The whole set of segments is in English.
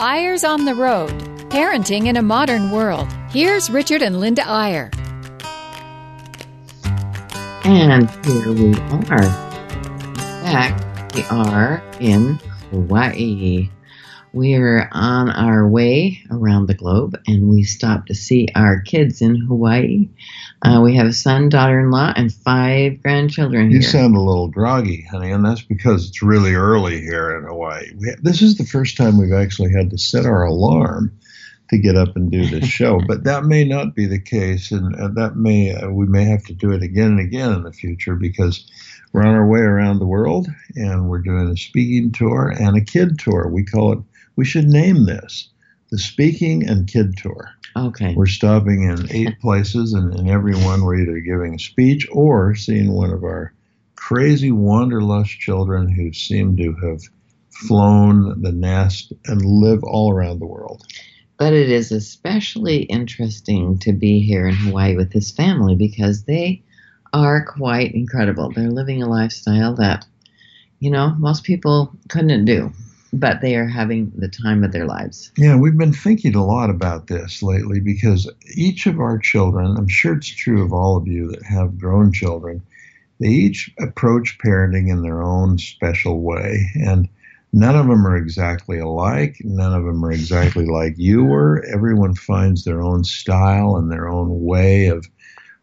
Eyres on the Road Parenting in a Modern World. Here's Richard and Linda Eyre. And here we are. Back, we are in Hawaii. We're on our way around the globe and we stopped to see our kids in Hawaii. Uh, we have a son, daughter in law, and five grandchildren You here. sound a little groggy, honey, and that's because it's really early here in Hawaii. We, this is the first time we've actually had to set our alarm to get up and do this show, but that may not be the case, and uh, that may uh, we may have to do it again and again in the future because we're on our way around the world and we're doing a speaking tour and a kid tour. We call it. We should name this the Speaking and Kid Tour. okay. We're stopping in eight places, and in every one, we're either giving a speech or seeing one of our crazy wanderlust children who seem to have flown the nest and live all around the world. But it is especially interesting to be here in Hawaii with this family because they are quite incredible. They're living a lifestyle that, you know, most people couldn't do, but they are having the time of their lives. Yeah, we've been thinking a lot about this lately because each of our children, I'm sure it's true of all of you that have grown children, they each approach parenting in their own special way. And none of them are exactly alike. None of them are exactly like you were. Everyone finds their own style and their own way of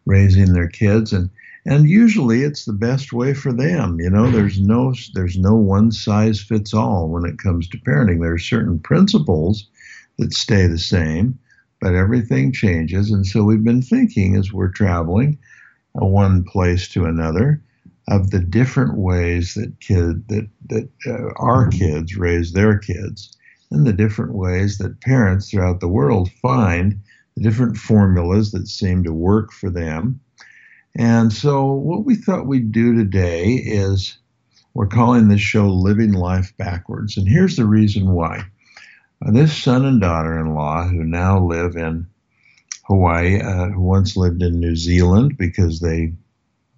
raising their kids. And and usually it's the best way for them you know there's no there's no one size fits all when it comes to parenting. There are certain principles that stay the same but everything changes. And so we've been thinking as we're traveling uh, one place to another of the different ways that kid that that uh, our kids raise their kids and the different ways that parents throughout the world find the different formulas that seem to work for them and so, what we thought we'd do today is we're calling this show Living Life Backwards. And here's the reason why. Uh, this son and daughter in law, who now live in Hawaii, uh, who once lived in New Zealand because they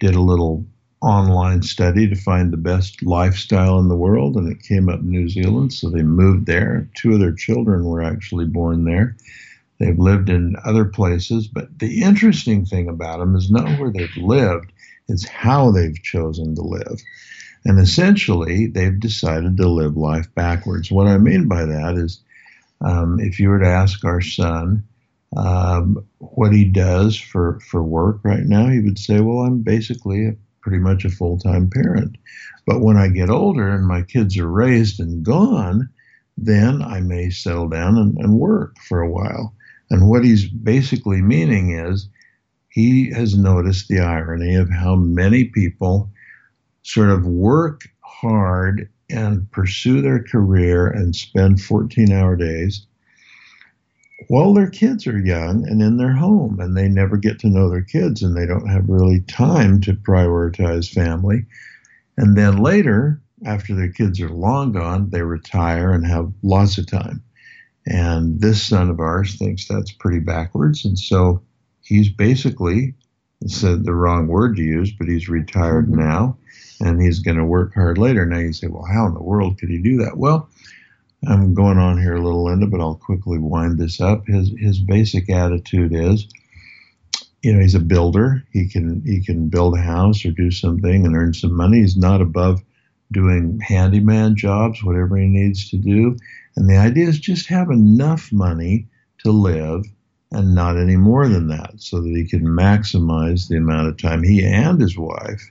did a little online study to find the best lifestyle in the world, and it came up New Zealand, so they moved there. Two of their children were actually born there. They've lived in other places, but the interesting thing about them is not where they've lived, it's how they've chosen to live. And essentially, they've decided to live life backwards. What I mean by that is um, if you were to ask our son um, what he does for, for work right now, he would say, Well, I'm basically a, pretty much a full time parent. But when I get older and my kids are raised and gone, then I may settle down and, and work for a while. And what he's basically meaning is he has noticed the irony of how many people sort of work hard and pursue their career and spend 14 hour days while their kids are young and in their home and they never get to know their kids and they don't have really time to prioritize family. And then later, after their kids are long gone, they retire and have lots of time. And this son of ours thinks that's pretty backwards. And so he's basically said the wrong word to use, but he's retired mm-hmm. now and he's going to work hard later. Now you say, well, how in the world could he do that? Well, I'm going on here a little, Linda, but I'll quickly wind this up. His his basic attitude is, you know, he's a builder. He can he can build a house or do something and earn some money. He's not above doing handyman jobs, whatever he needs to do. And the idea is just have enough money to live and not any more than that so that he can maximize the amount of time he and his wife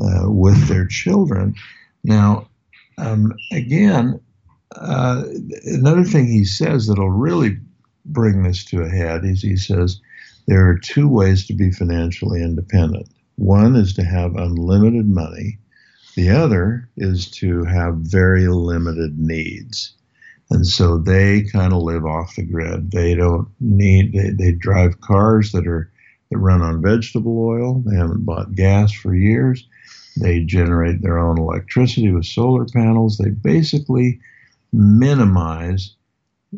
uh, with their children. Now, um, again, uh, another thing he says that'll really bring this to a head is he says there are two ways to be financially independent. One is to have unlimited money. The other is to have very limited needs. And so they kind of live off the grid. They don't need, they, they drive cars that are, that run on vegetable oil. They haven't bought gas for years. They generate their own electricity with solar panels. They basically minimize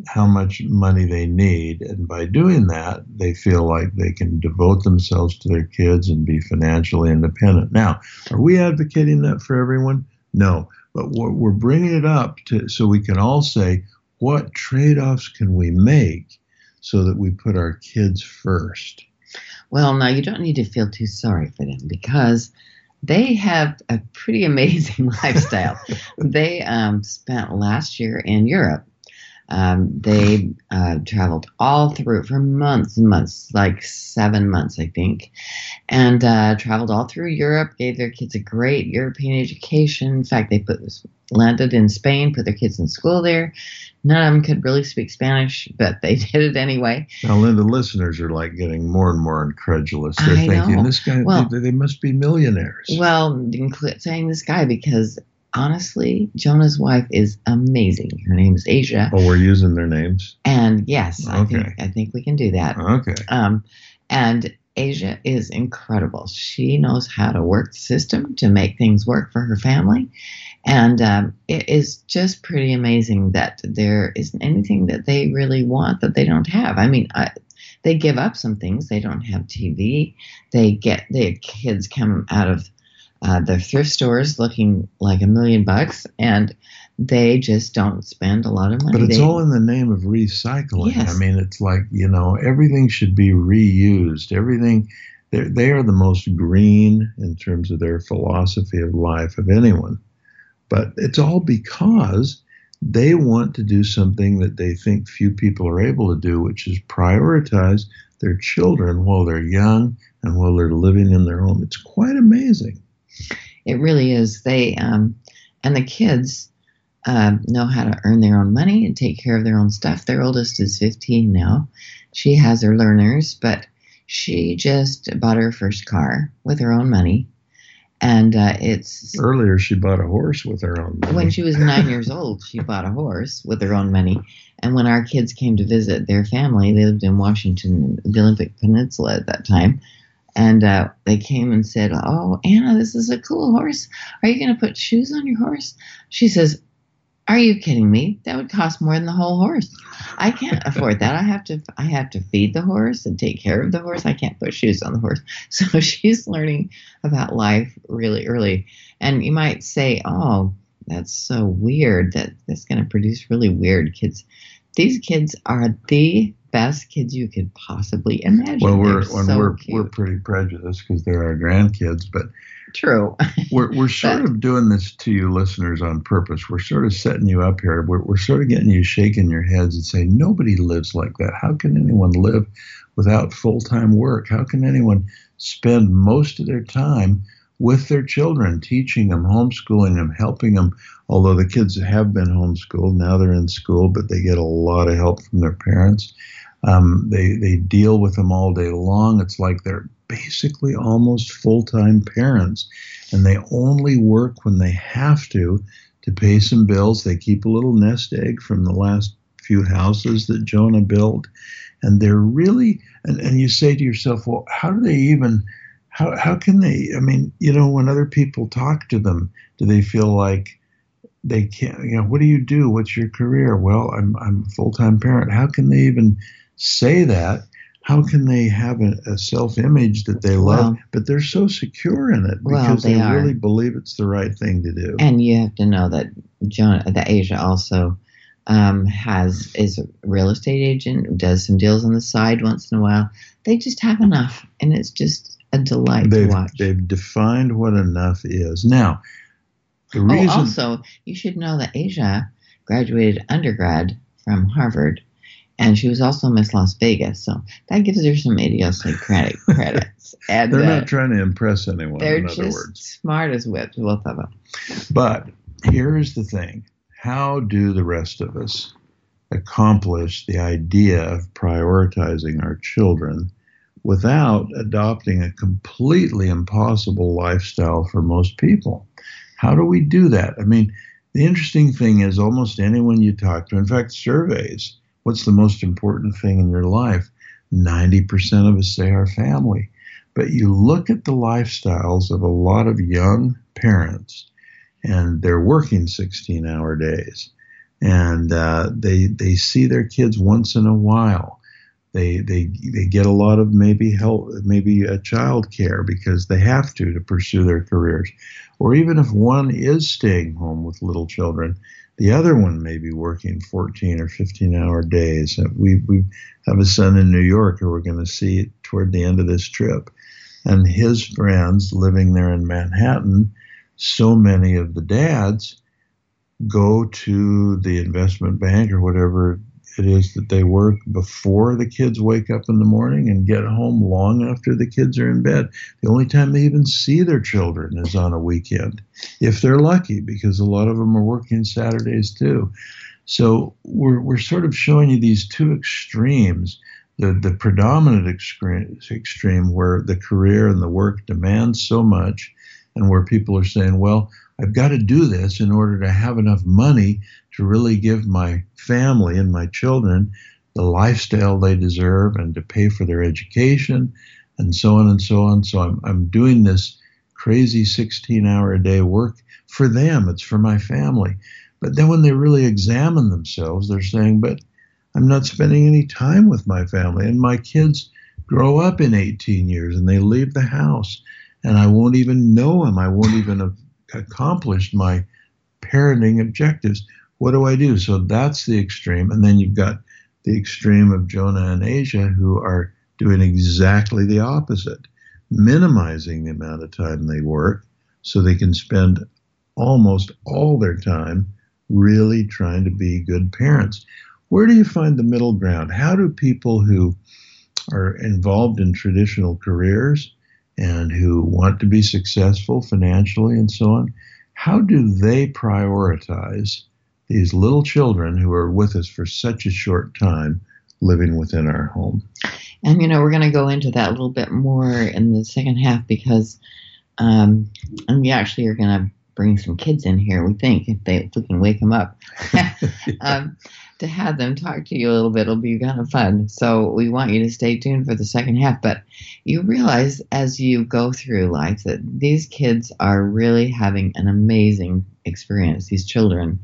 how much money they need. And by doing that, they feel like they can devote themselves to their kids and be financially independent. Now, are we advocating that for everyone? No. But we're, bringing it up to, so we can all say, what trade offs can we make so that we put our kids first? Well, now you don't need to feel too sorry for them because they have a pretty amazing lifestyle. they um, spent last year in Europe. Um, they uh, traveled all through for months and months, like seven months, I think, and uh, traveled all through Europe. Gave their kids a great European education. In fact, they put landed in Spain, put their kids in school there. None of them could really speak Spanish, but they did it anyway. Now, Linda, listeners are like getting more and more incredulous. They're I thinking, know. this guy, Well- they, they must be millionaires. Well, saying this guy because honestly, Jonah's wife is amazing. Her name is Asia, oh, we're using their names? and yes, I think I think we can do that. Okay. Um, and Asia is incredible. She knows how to work the system to make things work for her family. And um, it is just pretty amazing that there isn't anything that they really want that they don't have. I mean, I, they give up some things. They don't have TV. They get their kids come out of uh, their thrift stores looking like a million bucks, and they just don't spend a lot of money. But it's They- all in the name of recycling. Yes. I mean, it's like, you know, everything should be reused. Everything, they are the most green in terms of their philosophy of life of anyone. But it's all because they want to do something that they think few people are able to do, which is prioritize their children while they're young and while they're living in their home. It's quite amazing. It really is. They um, and the kids um, know how to earn their own money and take care of their own stuff. Their oldest is 15 now. She has her learners, but she just bought her first car with her own money, and uh, it's Earlier, she bought a horse with her own money. when she was nine years old. She bought a horse with her own money, and when our kids came to visit their family, they lived in Washington, the Olympic Peninsula at that time. And uh, they came and said, "Oh, Anna, this is a cool horse. Are you going to put shoes on your horse?" She says, "Are you kidding me? That would cost more than the whole horse. I can't afford that. I have to. I have to feed the horse and take care of the horse. I can't put shoes on the horse." So she's learning about life really early. And you might say, "Oh, that's so weird. That that's going to produce really weird kids." These kids are the best kids you could possibly imagine. Well, we're so we're cute. we're pretty prejudiced because they're our grandkids, but true. we're we're sort But- of doing this to you listeners on purpose. We're sort of setting you up here. We're we're sort of getting you shaking your heads and saying nobody lives like that. How can anyone live without full time work? How can anyone spend most of their time with their children, teaching them, homeschooling them, helping them? Although the kids have been homeschooled, now they're in school, but they get a lot of help from their parents. Um, they they deal with them all day long. It's like they're basically almost full time parents, and they only work when they have to to pay some bills. They keep a little nest egg from the last few houses that Jonah built, and they're really and, and you say to yourself, well, how do they even how how can they? I mean, you know, when other people talk to them, do they feel like they can't? You know, what do you do? What's your career? Well, I'm I'm a full time parent. How can they even say that? How can they have a, a self image that they love, Well- but they're so secure in it Well, because they they, really believe it's the right thing to do? And you have to know that John, the Asia also um, has is a real estate agent, does some deals on the side once in a while. They just have enough, and it's just a delight they've to watch. they've defined what enough is. Now, the Oh, also, you should know that Asia graduated undergrad from Harvard, and she was also Miss Las Vegas, so that gives her some idiosyncratic credits. And they're uh, not trying to impress anyone. they're in other just words, smart as whips, both of them. But here is the thing how do the rest of us accomplish the idea of prioritizing our children without adopting a completely impossible lifestyle for most people? How do we do that? I mean, the interesting thing is almost anyone you talk to, in fact, surveys, what's the most important thing in your life? 90% of us say our family. But you look at the lifestyles of a lot of young parents, and they're working 16 hour days and uh, they they see their kids once in a while they they they get a lot of maybe help maybe a child care because they have to to pursue their careers or even if one is staying home with little children The other one may be working 14 or 15 hour days. We, we have a son in New York who we're going to see toward the end of this trip. And his friends living there in Manhattan, so many of the dads go to the investment bank or whatever it is that they work before the kids wake up in the morning and get home long after the kids are in bed. The only time they even see their children is on a weekend, if they're lucky, because a lot of them are working Saturdays too. So we're, we're sort of showing you these two extremes. The, the predominant extreme, extreme where the career and the work demands so much, and where people are saying, well, I've got to do this in order to have enough money to really give my family and my children the lifestyle they deserve and to pay for their education and so on and so on. So I'm, I'm doing this crazy 16 hour a day work for them. It's for my family. But then when they really examine themselves, they're saying, but I'm not spending any time with my family. And my kids grow up in 18 years and they leave the house and I won't even know them. I won't even have accomplished my parenting objectives. What do I do? So that's the extreme. And then you've got the extreme of Jonah and Asia who are doing exactly the opposite, minimizing the amount of time they work so they can spend almost all their time really trying to be good parents. Where do you find the middle ground? How do people who are involved in traditional careers and who want to be successful financially and so on, how do they prioritize these little children who are with us for such a short time living within our home? And you know, we're going to go into that a little bit more in the second half because, um, and we actually are going to bring some kids in here. We think if they if we can wake them up. um, to have them talk to you a little bit. It'll be kind of fun. So we want you to stay tuned for the second half. But you realize as you go through life that these kids are really having an amazing experience, these children.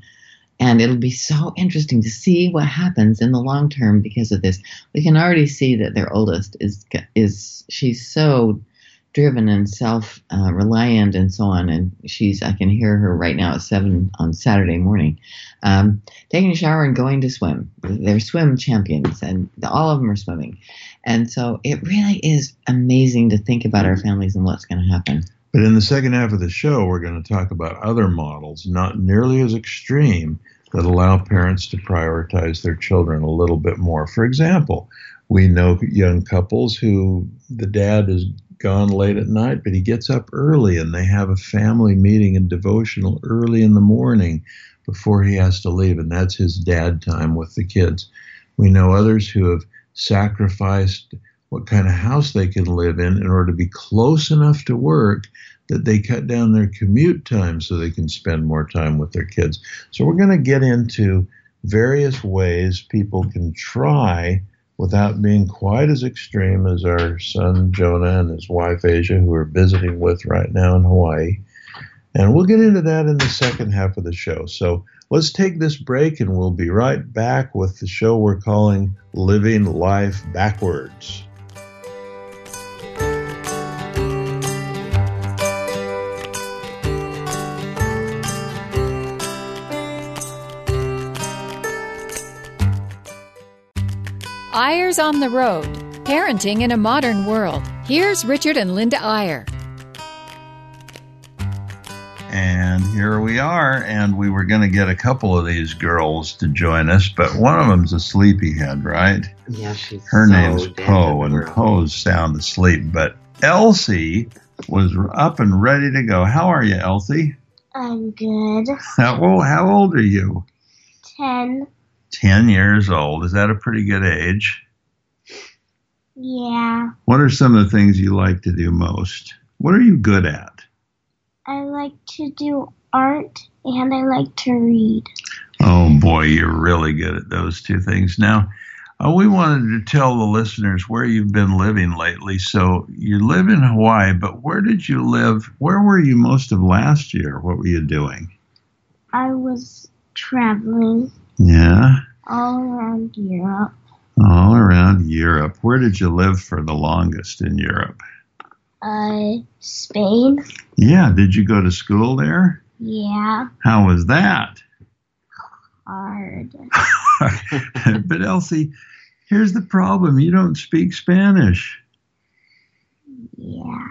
And it'll be so interesting to see what happens in the long term because of this. We can already see that their oldest is is she's so driven and self uh, reliant and so on. And she's, I can hear her right now at seven on Saturday morning, um, taking a shower and going to swim. They're swim champions, and all of them are swimming. And so it really is amazing to think about our families and what's going to happen. But in the second half of the show, we're going to talk about other models, not nearly as extreme, that allow parents to prioritize their children a little bit more. For example, we know young couples who the dad is gone late at night, but he gets up early and they have a family meeting and devotional early in the morning before he has to leave, and that's his dad time with the kids. We know others who have sacrificed what kind of house they can live in in order to be close enough to work that they cut down their commute time so they can spend more time with their kids. So we're going to get into various ways people can try without being quite as extreme as our son Jonah and his wife Asia, who we're visiting with right now in Hawaii. And we'll get into that in the second half of the show. So let's take this break and we'll be right back with the show we're calling Living Life Backwards. Eyres on the Road Parenting in a Modern World. Here's Richard and Linda Eyre. And here we are, and we were going to get a couple of these girls to join us, but one of them's a sleepyhead, right? Yeah, she's Her so name's Poe, and. Poe's sound asleep, but Elsie was up and ready to go. How are you, Elsie? I'm good. How, oh, how old are you? Ten. 10 years old. Is that a pretty good age? Yeah. What are some of the things you like to do most? What are you good at? I like to do art and I like to read. Oh boy, you're really good at those two things. Now, uh, we wanted to tell the listeners where you've been living lately. So you live in Hawaii, but where did you live? Where were you most of last year? What were you doing? I was traveling Yeah, all around Europe. all around Europe. Where did you live for the longest in Europe? Uh, Spain. Yeah, did you go to school there? Yeah. How was that? hard. but Elsie, here's the problem: you don't speak Spanish. Yeah,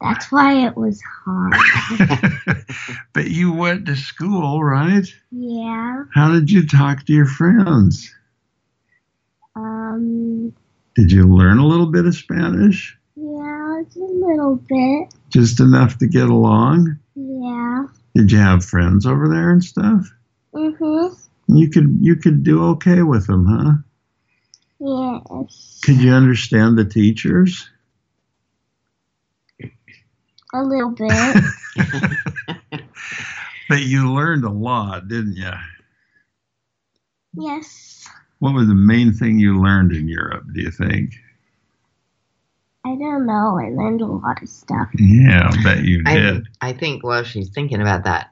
that's why it was hard. but you went to school, right? yeah. How did you talk to your friends? Um. Did you learn a little bit of Spanish? Yeah, it's a little bit. Just enough to get along? Yeah. Did you have friends over there and stuff? Mhm. You could you could do okay with them, huh? Yes. Could you understand the teachers? A little bit. But you learned a lot, didn't you? yes. What was the main thing you learned in Europe, do you think? I don't know. I learned a lot of stuff. Yeah, I bet you I, did. I think while she's thinking about that,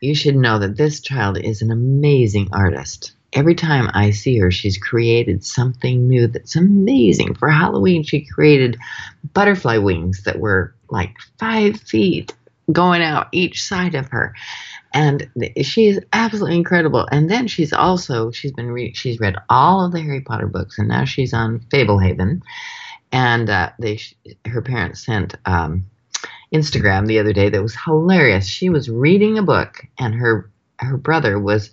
you should know that this child is an amazing artist. Every time I see her, she's created something new that's amazing. For Halloween, she created butterfly wings that were like five feet going out each side of her. And she is absolutely incredible. And then she's also she's been re- she's read all of the Harry Potter books, and now she's on Fablehaven. And uh, they her parents sent um, Instagram the other day that was hilarious. She was reading a book and her her brother was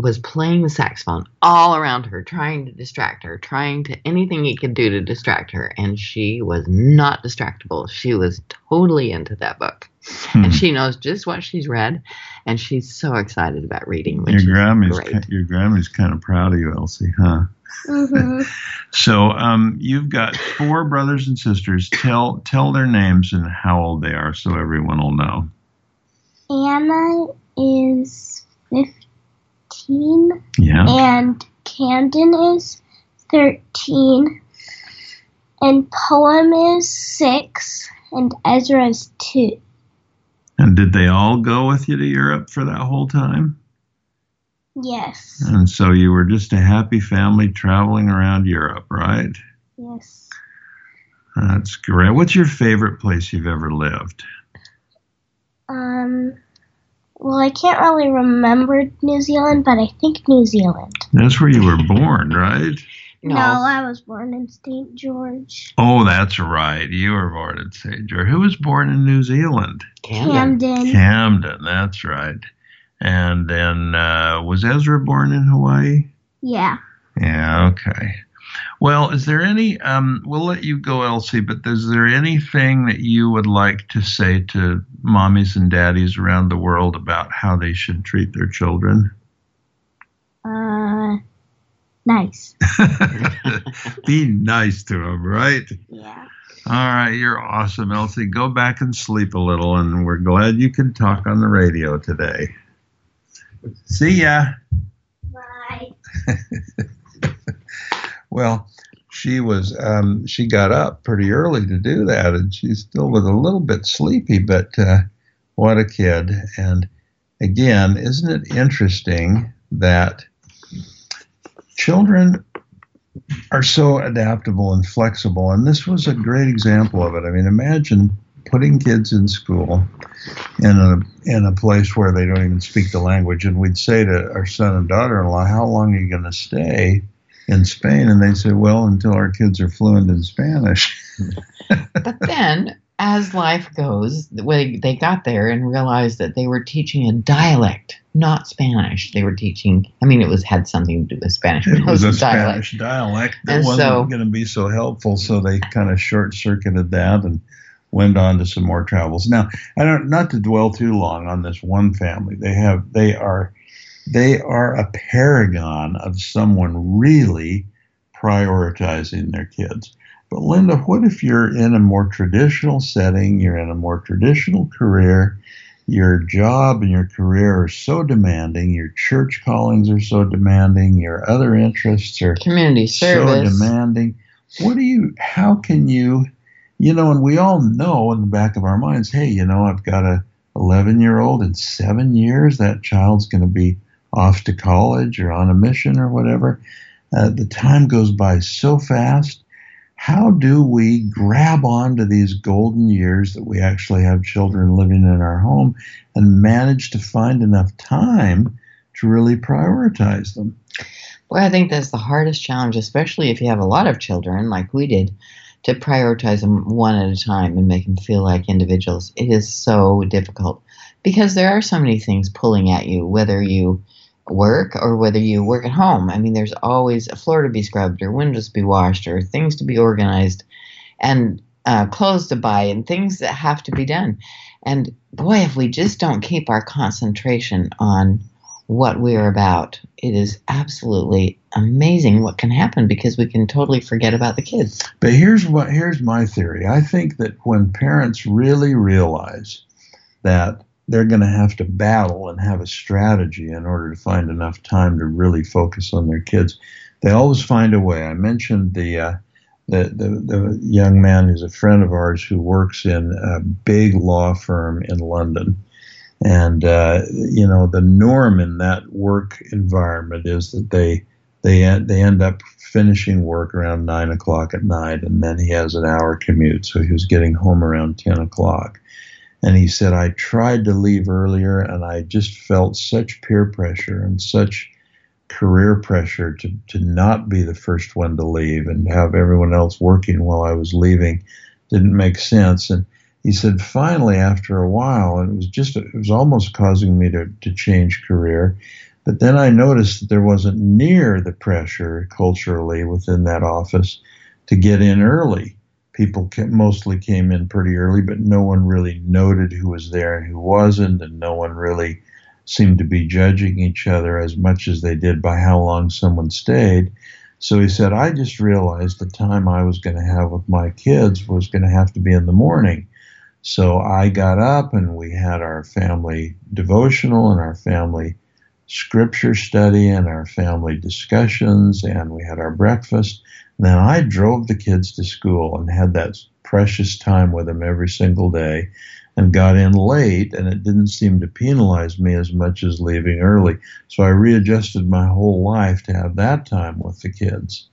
was playing the saxophone all around her, trying to distract her, trying to anything he could do to distract her, and she was not distractible. She was totally into that book. Hmm. And she knows just what she's read, and she's so excited about reading. Which Your is Grammy's great. ki- your Grammy's kind of proud of you, Elsie, huh? Mhm. So, um, you've got four brothers and sisters. Tell tell their names and how old they are, so everyone will know. Anna is fifteen, Yeah. and Camden is thirteen, and Poem is six, and Ezra is two. And did they all go with you to Europe for that whole time? Yes. And so you were just a happy family traveling around Europe, right? Yes. That's great. What's your favorite place you've ever lived? Um. Well, I can't really remember New Zealand, but I think New Zealand. That's where you were born, right? No. No, I was born in St. George. Oh, that's right. You were born in St. George. Who was born in New Zealand? Camden. Camden. Camden, that's right. And then uh, was Ezra born in Hawaii? Yeah. Yeah, okay. Well, is there any, um, we'll let you go, Elsie, but is there anything that you would like to say to mommies and daddies around the world about how they should treat their children? Uh. Nice. Be nice to them, right? Yeah. All right, you're awesome, Elsie. Go back and sleep a little, and we're glad you could talk on the radio today. See ya. Bye. Well, she was um, she got up pretty early to do that, and she still was a little bit sleepy, but uh, what a kid! And again, isn't it interesting that children are so adaptable and flexible? And this was a great example of it. I mean, imagine putting kids in school in a in a place where they don't even speak the language, and we'd say to our son and daughter-in-law, "How long are you going to stay?" In Spain, and they said, "Well, until our kids are fluent in Spanish." But then, as life goes, they, they got there and realized that they were teaching a dialect, not Spanish. They were teaching. I mean, it was had something to do with Spanish, but It was a dialect. Spanish dialect that And wasn't so- going to be so helpful, so they kind of short-circuited that and went on to some more travels. Now, I don't not to dwell too long on this one family. They have they are they are a paragon of someone really prioritizing their kids. But Linda, what if you're in a more traditional setting, you're in a more traditional career, your job and your career are so demanding, your church callings are so demanding, your other interests are Community so service. demanding. What do you, how can you, you know, and we all know in the back of our minds, hey, you know, I've got a 11 year old in seven years, that child's going to be off to college or on a mission or whatever. Uh, the time goes by so fast. How do we grab onto these golden years that we actually have children living in our home and manage to find enough time to really prioritize them. Well, I think that's the hardest challenge, especially if you have a lot of children like we did, to prioritize them one at a time and make them feel like individuals. It is so difficult because there are so many things pulling at you, whether you work or whether you work at home. I mean, there's always a floor to be scrubbed or windows to be washed or things to be organized and uh, clothes to buy and things that have to be done. And boy, if we just don't keep our concentration on what we're about, it is absolutely amazing what can happen because we can totally forget about the kids. But here's what here's my theory. I think that when parents really realize that they're going to have to battle and have a strategy in order to find enough time to really focus on their kids, they always find a way. I mentioned the uh, the, the, the young man who's a friend of ours who works in a big law firm in London. And uh, you know the norm in that work environment is that they they they end up finishing work around nine o'clock at night, and then he has an hour commute, so he was getting home around ten o'clock. And he said, I tried to leave earlier, and I just felt such peer pressure and such career pressure to, to not be the first one to leave and have everyone else working while I was leaving didn't make sense. And he said, finally, after a while, and it was just, it was almost causing me to, to change career. But then I noticed that there wasn't near the pressure culturally within that office to get in early. People came, mostly came in pretty early, but no one really noted who was there and who wasn't, and no one really seemed to be judging each other as much as they did by how long someone stayed. So he said, I just realized the time I was going to have with my kids was going to have to be in the morning. So I got up and we had our family devotional and our family scripture study and our family discussions and we had our breakfast. And then I drove the kids to school and had that precious time with them every single day and got in late and it didn't seem to penalize me as much as leaving early. So I readjusted my whole life to have that time with the kids.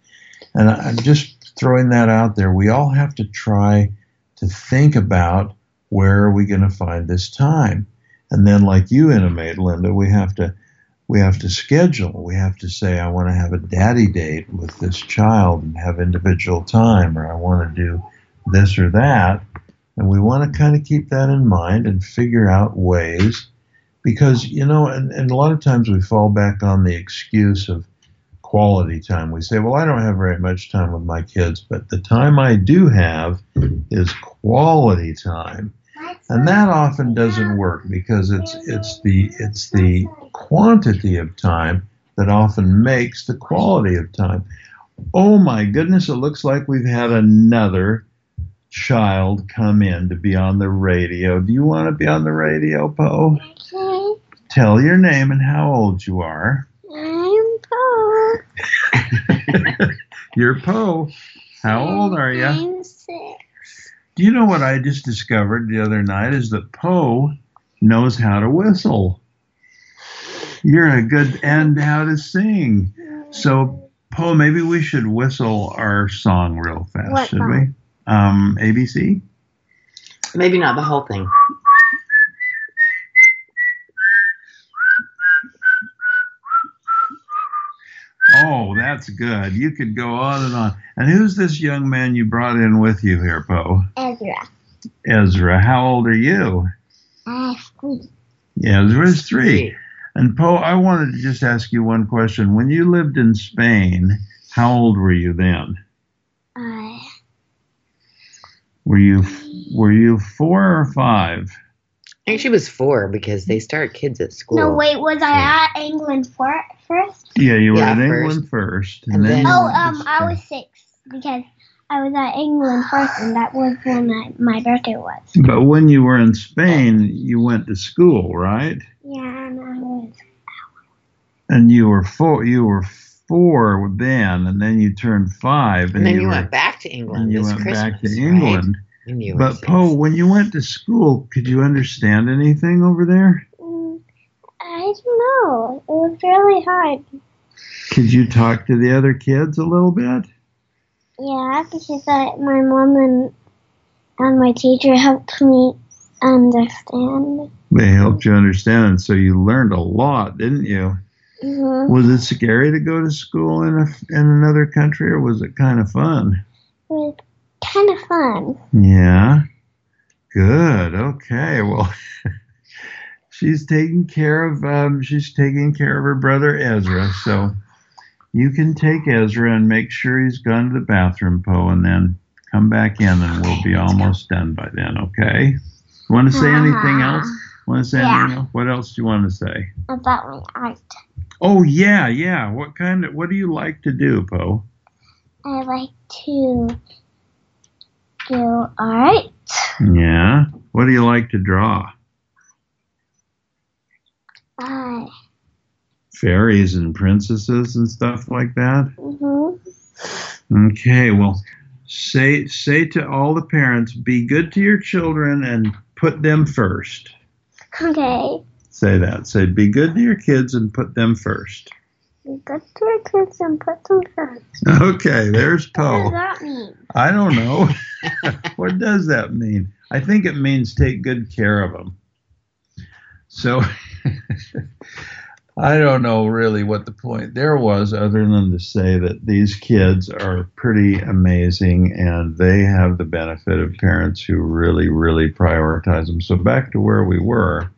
And I'm just throwing that out there. We all have to try to think about where are we going to find this time? And then like you intimate, Linda, we have to we have to schedule. We have to say, I want to have a daddy date with this child and have individual time, or I want to do this or that. And we want to kind of keep that in mind and figure out ways because, you know, and, and a lot of times we fall back on the excuse of quality time. We say, well, I don't have very much time with my kids, but the time I do have is quality time and that often doesn't work because it's it's the it's the quantity of time that often makes the quality of time. Oh my goodness, it looks like we've had another child come in to be on the radio. Do you want to be on the radio, Poe? Okay. Tell your name and how old you are. I'm Paul. You're Poe. How old are you? I'm six. Do you know what I just discovered the other night is that Poe knows how to whistle. You're a good and how to sing. So Poe, maybe we should whistle our song real fast, What should song? we? Um, ABC. Maybe not the whole thing. Oh, that's good. You could go on and on. And who's this young man you brought in with you here, Poe? Ezra. Ezra. How old are you? I have three. Ezra's three. And Poe, I wanted to just ask you one question. When you lived in Spain, how old were you then? Uh, Were you were you four or five? I think she was four because they start kids at school. no, wait, was I at England for, first? Yeah, you were Yeah, in first. England first, And then- you Oh, um, I was six because I was at England first, and that was when I, my birthday was. But when you were in Spain, you went to school, right? Yeah, and I was. And you were four. You were four then, and then you turned five, And then you were, went back to England and you this went Christmas. back to? England. And you were But. Poe, when you went to school, could you understand anything over there? Mm, I don't know. It was really hard. Could you talk to the other kids a little bit? Yeah, because I, my mom and and my teacher helped me understand. They helped you understand, so you learned a lot, didn't you? hmm Was it scary to go to school in a, in another country, or was it kind of fun? It was kind of fun. Yeah. Good. Okay. Well, she's taking care of um, she's taking care of her brother Ezra. So you can take Ezra and make sure he's gone to the bathroom, Poe, and then come back in, and we'll be almost done by then. Okay. Want to say anything else? Want to say Yeah. anything else? What else do you want to say? About my art. Oh yeah, yeah. What kind of what do you like to do, Poe? I like to do art. Yeah. What do you like to draw? Uh, Fairies and princesses and stuff like that. hmm Okay, well, say say to all the parents, be good to your children and put them first. Okay. Say that. Say be good to your kids and put them first. We go to our kids and put them first. Okay, there's Poe. What does that mean? I don't know. what does that mean? I think it means take good care of them. So I don't know really what the point there was, other than to say that these kids are pretty amazing and they have the benefit of parents who really, really prioritize them. So back to where we were.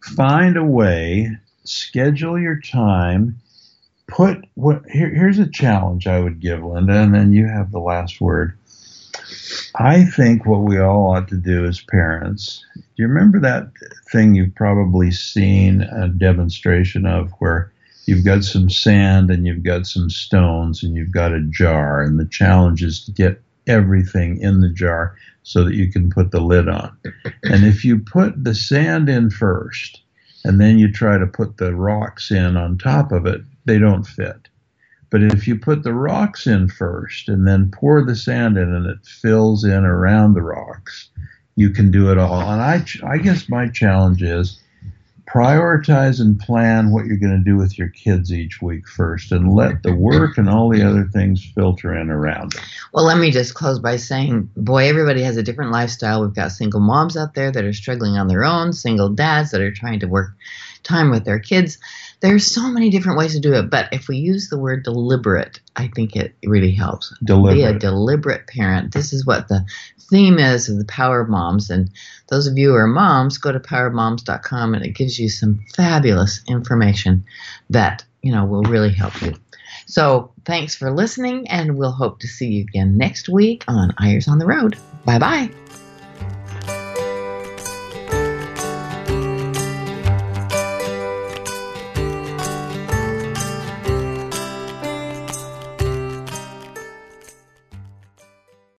Find a way, schedule your time, put what here, here's a challenge I would give Linda, and then you have the last word. I think what we all ought to do as parents. Do you remember that thing you've probably seen a demonstration of where you've got some sand and you've got some stones and you've got a jar, and the challenge is to get everything in the jar so that you can put the lid on. And if you put the sand in first and then you try to put the rocks in on top of it, they don't fit. But if you put the rocks in first and then pour the sand in and it fills in around the rocks, you can do it all. And I, I guess my challenge is prioritize and plan what you're going to do with your kids each week first and let the work and all the other things filter in around it. Well, let me just close by saying, boy, everybody has a different lifestyle. We've got single moms out there that are struggling on their own, single dads that are trying to work time with their kids. There's so many different ways to do it, but if we use the word deliberate, I think it really helps. Be a Deliberate. deliberate parent. This is what the theme is of the Power of Moms. And those of you who are moms, go to powerofmoms.com and it gives you some fabulous information that, you know, will really help you. So thanks for listening, and we'll hope to see you again next week on Eyres on the Road. Bye bye.